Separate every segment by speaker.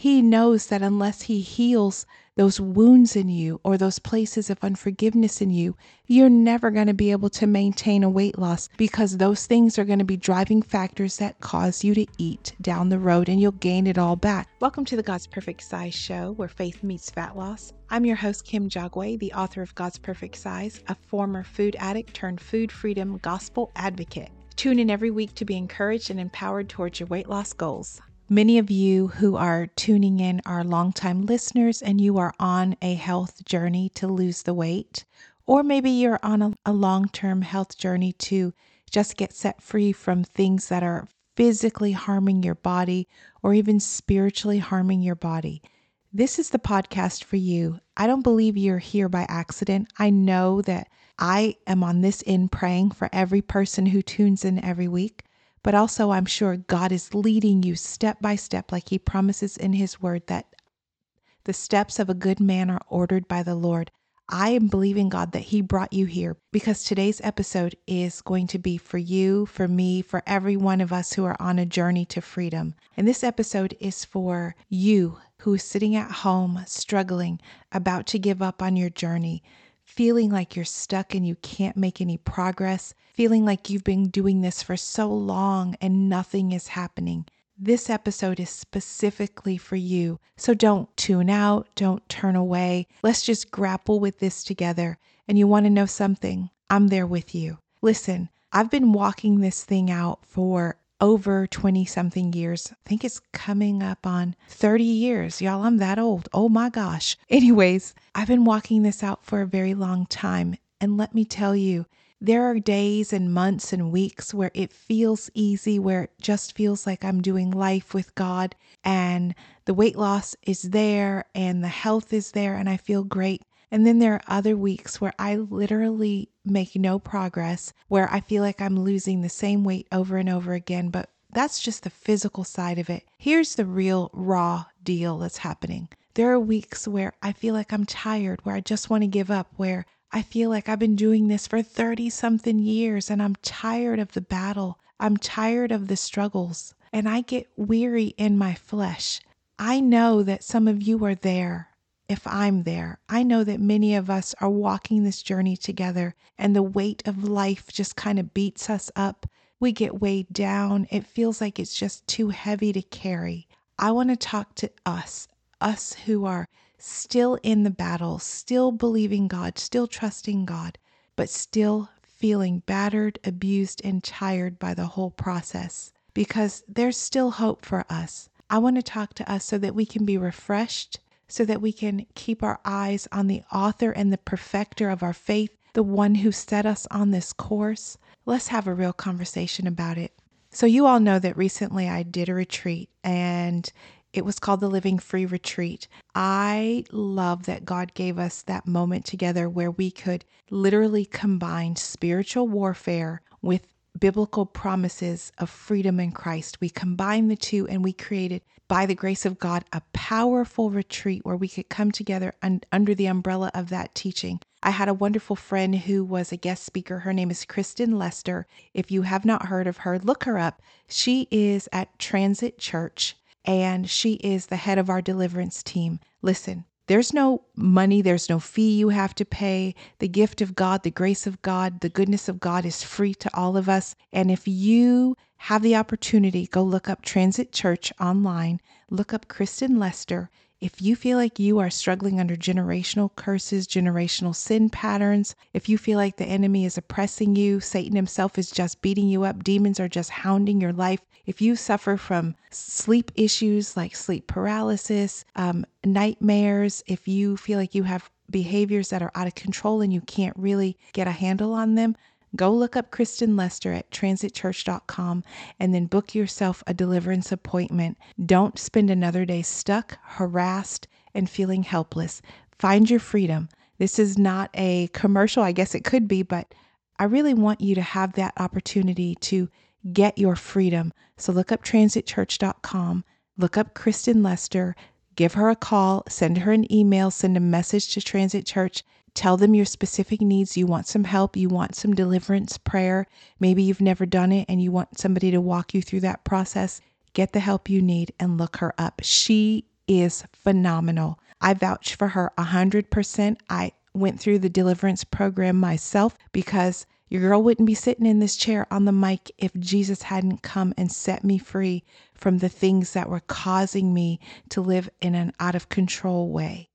Speaker 1: He knows that unless He heals those wounds in you or those places of unforgiveness in you, you're never going to be able to maintain a weight loss because those things are going to be driving factors that cause you to eat down the road and you'll gain it all back. Welcome to the God's Perfect Size Show, where faith meets fat loss. I'm your host, Kim Jagwe, the author of God's Perfect Size, a former food addict turned food freedom gospel advocate. Tune in every week to be encouraged and empowered towards your weight loss goals. Many of you who are tuning in are longtime listeners and you are on a health journey to lose the weight, or maybe you're on a, a long term health journey to just get set free from things that are physically harming your body or even spiritually harming your body. This is the podcast for you. I don't believe you're here by accident. I know that I am on this end praying for every person who tunes in every week but also I'm sure God is leading you step by step, like He promises in His word that the steps of a good man are ordered by the Lord. I am believing God that He brought you here because today's episode is going to be for you, for me, for every one of us who are on a journey to freedom. And this episode is for you who is sitting at home, struggling, about to give up on your journey feeling like you're stuck and you can't make any progress, feeling like you've been doing this for so long and nothing is happening. This episode is specifically for you. So don't tune out, don't turn away. Let's just grapple with this together. And you want to know something? I'm there with you. Listen, I've been walking this thing out for over 20 something years. I think it's coming up on 30 years. Y'all, I'm that old. Oh my gosh. Anyways, I've been walking this out for a very long time. And let me tell you, there are days and months and weeks where it feels easy, where it just feels like I'm doing life with God and the weight loss is there and the health is there and I feel great. And then there are other weeks where I literally make no progress, where I feel like I'm losing the same weight over and over again, but that's just the physical side of it. Here's the real raw deal that's happening. There are weeks where I feel like I'm tired, where I just want to give up, where I feel like I've been doing this for 30 something years and I'm tired of the battle. I'm tired of the struggles and I get weary in my flesh. I know that some of you are there if I'm there. I know that many of us are walking this journey together and the weight of life just kind of beats us up. We get weighed down. It feels like it's just too heavy to carry. I want to talk to us, us who are still in the battle, still believing God, still trusting God, but still feeling battered, abused, and tired by the whole process because there's still hope for us. I want to talk to us so that we can be refreshed so that we can keep our eyes on the author and the perfecter of our faith, the one who set us on this course. Let's have a real conversation about it. So, you all know that recently I did a retreat and it was called the Living Free Retreat. I love that God gave us that moment together where we could literally combine spiritual warfare with biblical promises of freedom in Christ. We combined the two and we created, by the grace of God, a powerful retreat where we could come together un- under the umbrella of that teaching. I had a wonderful friend who was a guest speaker. Her name is Kristen Lester. If you have not heard of her, look her up. She is at Transit Church and she is the head of our deliverance team. Listen, there's no money, there's no fee you have to pay. The gift of God, the grace of God, the goodness of God is free to all of us. And if you have the opportunity, go look up Transit Church online, look up Kristen Lester. If you feel like you are struggling under generational curses, generational sin patterns, if you feel like the enemy is oppressing you, Satan himself is just beating you up, demons are just hounding your life, if you suffer from sleep issues like sleep paralysis, um, nightmares, if you feel like you have behaviors that are out of control and you can't really get a handle on them, Go look up Kristen Lester at transitchurch.com and then book yourself a deliverance appointment. Don't spend another day stuck, harassed, and feeling helpless. Find your freedom. This is not a commercial. I guess it could be, but I really want you to have that opportunity to get your freedom. So look up transitchurch.com, look up Kristen Lester, give her a call, send her an email, send a message to Transit Church Tell them your specific needs. You want some help, you want some deliverance prayer. Maybe you've never done it and you want somebody to walk you through that process. Get the help you need and look her up. She is phenomenal. I vouch for her 100%. I went through the deliverance program myself because your girl wouldn't be sitting in this chair on the mic if Jesus hadn't come and set me free from the things that were causing me to live in an out of control way.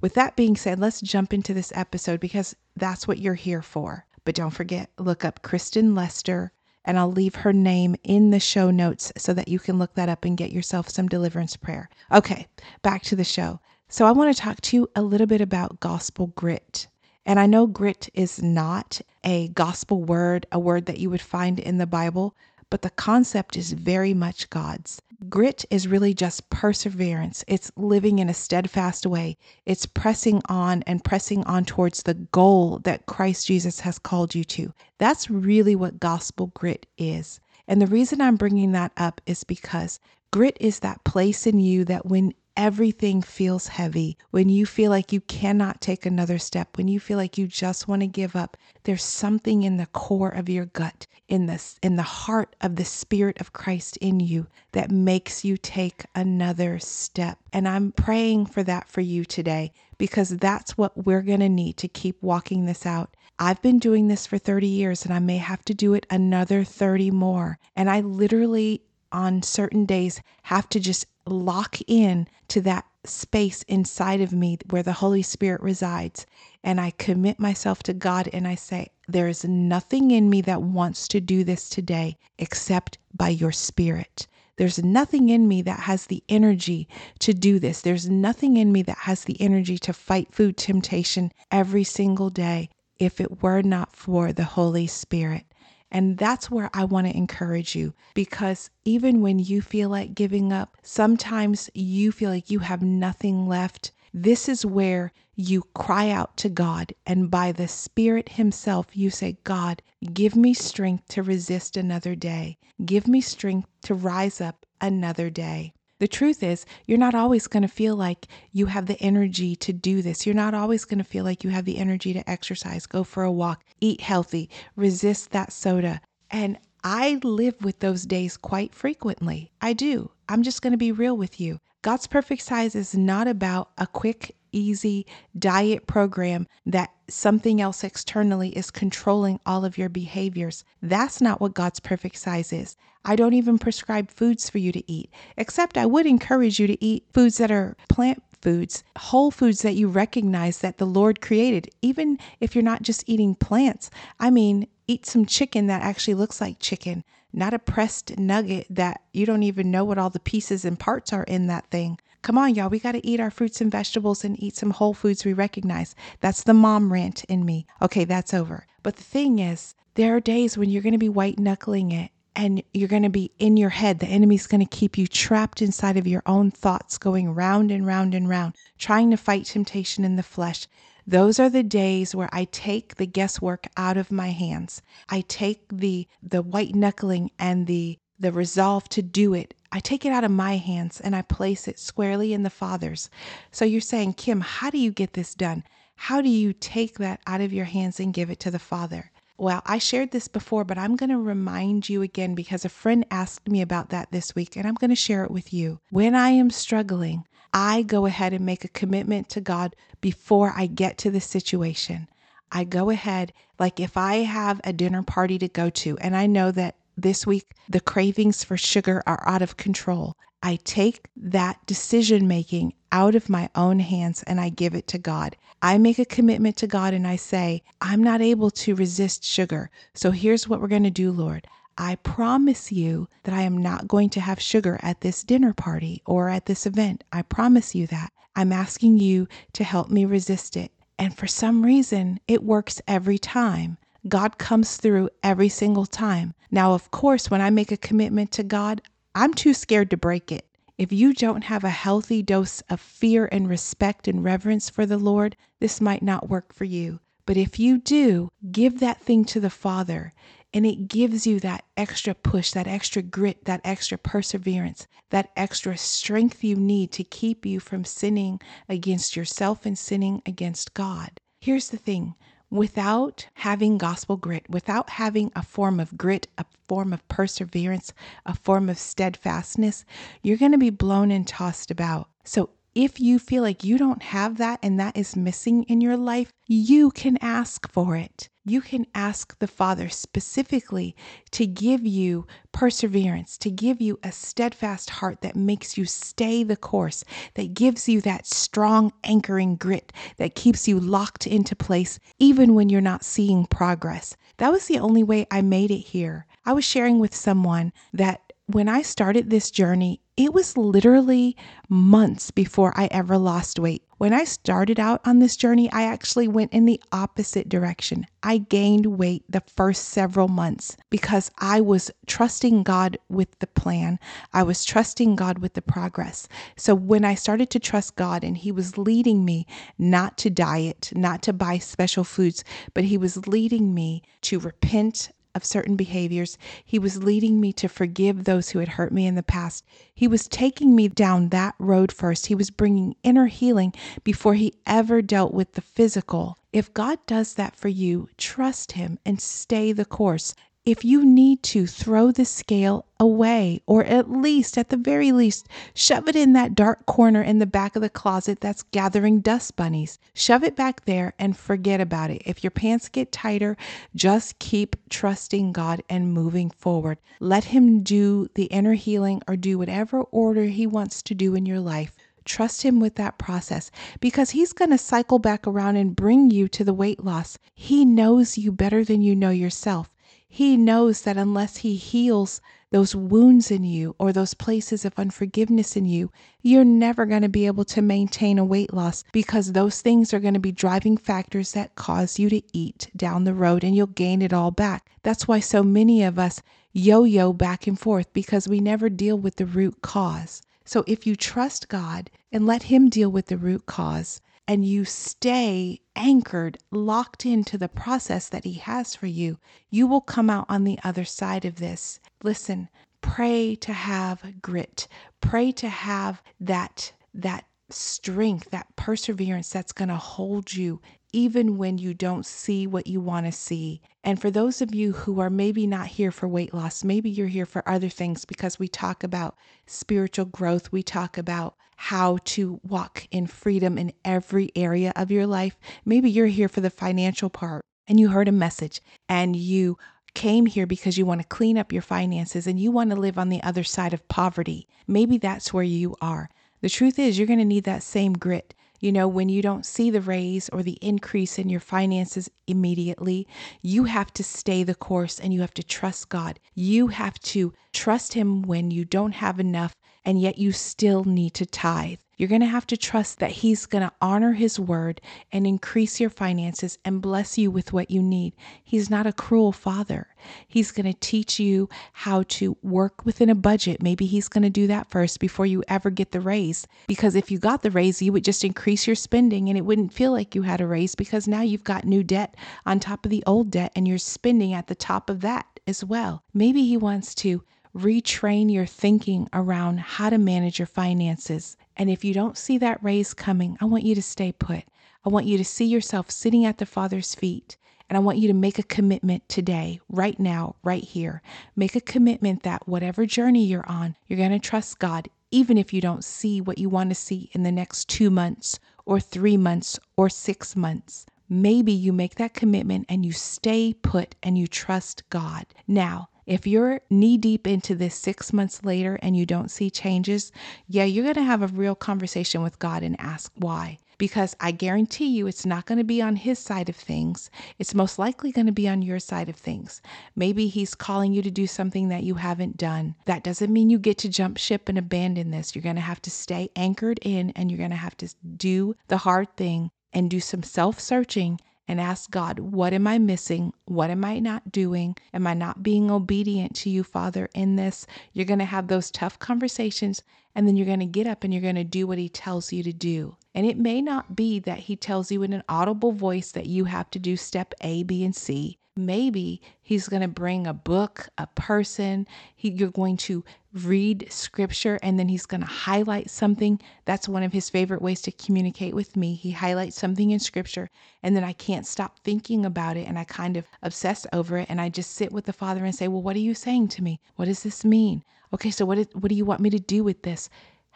Speaker 1: With that being said, let's jump into this episode because that's what you're here for. But don't forget, look up Kristen Lester, and I'll leave her name in the show notes so that you can look that up and get yourself some deliverance prayer. Okay, back to the show. So, I want to talk to you a little bit about gospel grit. And I know grit is not a gospel word, a word that you would find in the Bible, but the concept is very much God's. Grit is really just perseverance. It's living in a steadfast way. It's pressing on and pressing on towards the goal that Christ Jesus has called you to. That's really what gospel grit is. And the reason I'm bringing that up is because grit is that place in you that when everything feels heavy, when you feel like you cannot take another step, when you feel like you just want to give up, there's something in the core of your gut, in this in the heart of the spirit of Christ in you that makes you take another step. And I'm praying for that for you today because that's what we're going to need to keep walking this out. I've been doing this for 30 years and I may have to do it another 30 more. And I literally on certain days have to just lock in to that space inside of me where the Holy Spirit resides. And I commit myself to God and I say, There is nothing in me that wants to do this today except by your Spirit. There's nothing in me that has the energy to do this. There's nothing in me that has the energy to fight food temptation every single day if it were not for the Holy Spirit. And that's where I want to encourage you because even when you feel like giving up, sometimes you feel like you have nothing left. This is where you cry out to God, and by the Spirit Himself, you say, God, give me strength to resist another day. Give me strength to rise up another day. The truth is, you're not always going to feel like you have the energy to do this. You're not always going to feel like you have the energy to exercise, go for a walk, eat healthy, resist that soda. And I live with those days quite frequently. I do. I'm just going to be real with you. God's perfect size is not about a quick easy diet program that something else externally is controlling all of your behaviors. That's not what God's perfect size is. I don't even prescribe foods for you to eat, except I would encourage you to eat foods that are plant foods, whole foods that you recognize that the Lord created, even if you're not just eating plants. I mean, eat some chicken that actually looks like chicken, not a pressed nugget that you don't even know what all the pieces and parts are in that thing. Come on, y'all. We got to eat our fruits and vegetables and eat some whole foods we recognize. That's the mom rant in me. Okay, that's over. But the thing is, there are days when you're going to be white knuckling it and you're going to be in your head. The enemy's going to keep you trapped inside of your own thoughts, going round and round and round, trying to fight temptation in the flesh. Those are the days where I take the guesswork out of my hands. I take the the white knuckling and the the resolve to do it I take it out of my hands and I place it squarely in the Father's. So you're saying, Kim, how do you get this done? How do you take that out of your hands and give it to the Father? Well, I shared this before, but I'm going to remind you again because a friend asked me about that this week, and I'm going to share it with you. When I am struggling, I go ahead and make a commitment to God before I get to the situation. I go ahead, like if I have a dinner party to go to, and I know that this week the cravings for sugar are out of control. I take that decision making out of my own hands and I give it to God. I make a commitment to God and I say, I'm not able to resist sugar. So here's what we're going to do, Lord. I promise you that I am not going to have sugar at this dinner party or at this event. I promise you that. I'm asking you to help me resist it. And for some reason, it works every time. God comes through every single time. Now, of course, when I make a commitment to God, I'm too scared to break it. If you don't have a healthy dose of fear and respect and reverence for the Lord, this might not work for you. But if you do, give that thing to the Father, and it gives you that extra push, that extra grit, that extra perseverance, that extra strength you need to keep you from sinning against yourself and sinning against God. Here's the thing without having gospel grit, without having a form of grit, a form of perseverance, a form of steadfastness, you're going to be blown and tossed about. So if you feel like you don't have that and that is missing in your life, you can ask for it. You can ask the Father specifically to give you perseverance, to give you a steadfast heart that makes you stay the course, that gives you that strong anchoring grit that keeps you locked into place even when you're not seeing progress. That was the only way I made it here. I was sharing with someone that when I started this journey, it was literally months before I ever lost weight. When I started out on this journey, I actually went in the opposite direction. I gained weight the first several months because I was trusting God with the plan. I was trusting God with the progress. So when I started to trust God and He was leading me not to diet, not to buy special foods, but He was leading me to repent of certain behaviors. He was leading me to forgive those who had hurt me in the past. He was taking me down that road first. He was bringing inner healing before he ever dealt with the physical. If God does that for you, trust Him and stay the course if you need to throw the scale away, or at least, at the very least, shove it in that dark corner in the back of the closet that's gathering dust bunnies. Shove it back there and forget about it. If your pants get tighter, just keep trusting God and moving forward. Let Him do the inner healing or do whatever order He wants to do in your life. Trust Him with that process because He's going to cycle back around and bring you to the weight loss. He knows you better than you know yourself. He knows that unless He heals those wounds in you or those places of unforgiveness in you, you're never going to be able to maintain a weight loss because those things are going to be driving factors that cause you to eat down the road and you'll gain it all back. That's why so many of us yo yo back and forth because we never deal with the root cause. So if you trust God and let Him deal with the root cause, and you stay anchored, locked into the process that He has for you, you will come out on the other side of this. Listen, pray to have grit, pray to have that, that strength, that perseverance that's going to hold you even when you don't see what you want to see. And for those of you who are maybe not here for weight loss, maybe you're here for other things because we talk about spiritual growth, we talk about how to walk in freedom in every area of your life. Maybe you're here for the financial part and you heard a message and you came here because you want to clean up your finances and you want to live on the other side of poverty. Maybe that's where you are. The truth is, you're going to need that same grit. You know, when you don't see the raise or the increase in your finances immediately, you have to stay the course and you have to trust God. You have to trust Him when you don't have enough and yet you still need to tithe. You're going to have to trust that He's going to honor His word and increase your finances and bless you with what you need. He's not a cruel father. He's going to teach you how to work within a budget. Maybe He's going to do that first before you ever get the raise. Because if you got the raise, you would just increase your spending and it wouldn't feel like you had a raise because now you've got new debt on top of the old debt and you're spending at the top of that as well. Maybe He wants to retrain your thinking around how to manage your finances. And if you don't see that raise coming, I want you to stay put. I want you to see yourself sitting at the Father's feet. And I want you to make a commitment today, right now, right here. Make a commitment that whatever journey you're on, you're going to trust God, even if you don't see what you want to see in the next two months, or three months, or six months. Maybe you make that commitment and you stay put and you trust God. Now, if you're knee deep into this six months later and you don't see changes, yeah, you're going to have a real conversation with God and ask why. Because I guarantee you it's not going to be on his side of things. It's most likely going to be on your side of things. Maybe he's calling you to do something that you haven't done. That doesn't mean you get to jump ship and abandon this. You're going to have to stay anchored in and you're going to have to do the hard thing and do some self searching and ask God, what am I missing? What am I not doing? Am I not being obedient to you, Father, in this? You're going to have those tough conversations and then you're going to get up and you're going to do what He tells you to do. And it may not be that He tells you in an audible voice that you have to do step A, B, and C. Maybe he's going to bring a book, a person. He, you're going to read scripture and then he's going to highlight something. That's one of his favorite ways to communicate with me. He highlights something in scripture and then I can't stop thinking about it and I kind of obsess over it and I just sit with the Father and say, "Well, what are you saying to me? What does this mean? Okay, so what is, what do you want me to do with this?"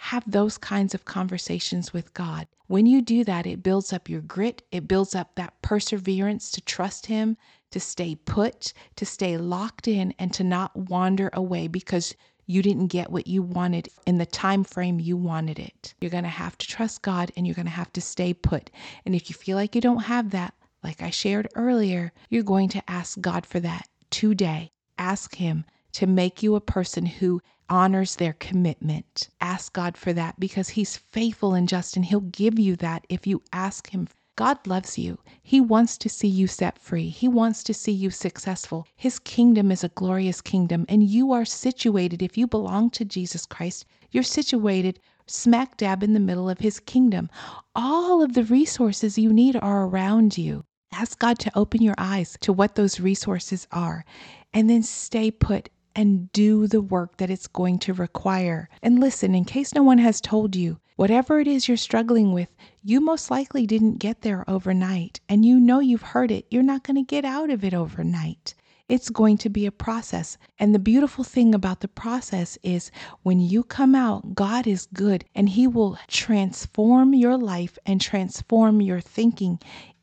Speaker 1: have those kinds of conversations with God. When you do that, it builds up your grit, it builds up that perseverance to trust Him, to stay put, to stay locked in, and to not wander away because you didn't get what you wanted in the time frame you wanted it. You're going to have to trust God and you're going to have to stay put. And if you feel like you don't have that, like I shared earlier, you're going to ask God for that today. Ask Him to make you a person who honors their commitment. Ask God for that because He's faithful and just, and He'll give you that if you ask Him. God loves you. He wants to see you set free. He wants to see you successful. His kingdom is a glorious kingdom, and you are situated, if you belong to Jesus Christ, you're situated smack dab in the middle of His kingdom. All of the resources you need are around you. Ask God to open your eyes to what those resources are, and then stay put and do the work that it's going to require. And listen, in case no one has told you, whatever it is you're struggling with, you most likely didn't get there overnight. And you know you've heard it. You're not going to get out of it overnight. It's going to be a process. And the beautiful thing about the process is when you come out, God is good and He will transform your life and transform your thinking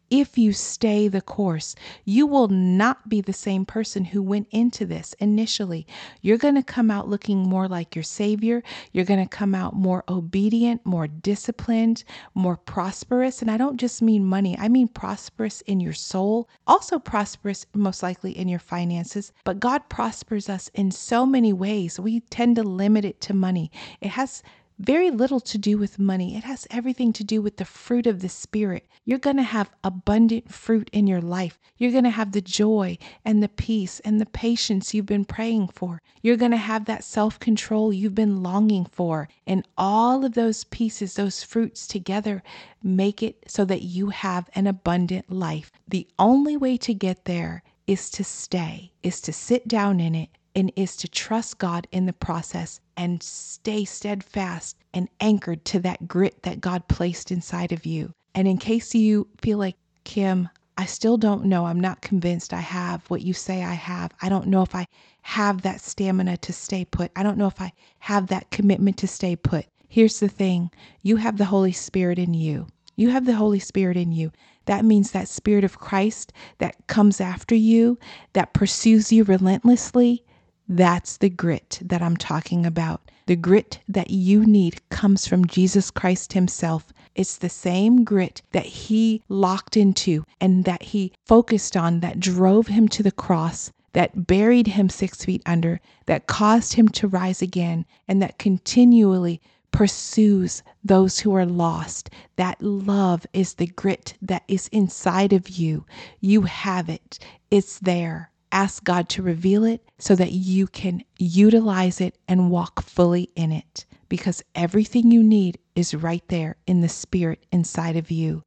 Speaker 1: if you stay the course. You will not be the same person who went into this initially. You're going to come out looking more like your Savior. You're going to come out more obedient, more disciplined, more prosperous. And I don't just mean money, I mean prosperous in your soul, also prosperous, most likely, in your finances. But God prospers us in so many ways. We tend to limit it to money. It has very little to do with money. It has everything to do with the fruit of the Spirit. You're going to have abundant fruit in your life. You're going to have the joy and the peace and the patience you've been praying for. You're going to have that self control you've been longing for. And all of those pieces, those fruits together, make it so that you have an abundant life. The only way to get there is to stay, is to sit down in it and is to trust God in the process and stay steadfast and anchored to that grit that God placed inside of you. And in case you feel like, Kim, I still don't know, I'm not convinced I have what you say I have. I don't know if I have that stamina to stay put. I don't know if I have that commitment to stay put. Here's the thing you have the Holy Spirit in you. You have the Holy Spirit in you. That means that Spirit of Christ that comes after you, that pursues you relentlessly, that's the grit that I'm talking about. The grit that you need comes from Jesus Christ Himself. It's the same grit that He locked into and that He focused on that drove Him to the cross, that buried Him six feet under, that caused Him to rise again, and that continually pursues those who are lost. That love is the grit that is inside of you. You have it, it's there ask God to reveal it so that you can utilize it and walk fully in it because everything you need is right there in the spirit inside of you.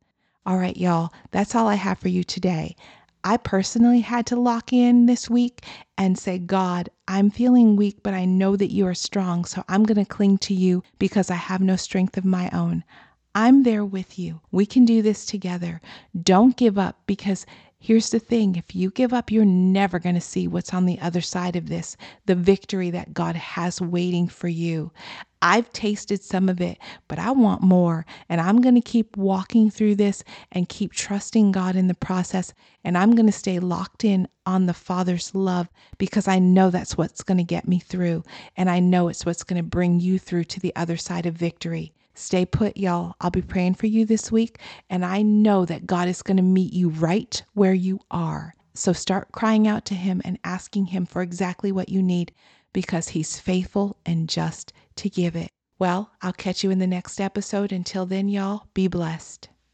Speaker 1: All right, y'all, that's all I have for you today. I personally had to lock in this week and say, God, I'm feeling weak, but I know that you are strong. So I'm going to cling to you because I have no strength of my own. I'm there with you. We can do this together. Don't give up because Here's the thing if you give up, you're never going to see what's on the other side of this, the victory that God has waiting for you. I've tasted some of it, but I want more. And I'm going to keep walking through this and keep trusting God in the process. And I'm going to stay locked in on the Father's love because I know that's what's going to get me through. And I know it's what's going to bring you through to the other side of victory. Stay put, y'all. I'll be praying for you this week, and I know that God is going to meet you right where you are. So start crying out to Him and asking Him for exactly what you need because He's faithful and just to give it. Well, I'll catch you in the next episode. Until then, y'all, be blessed.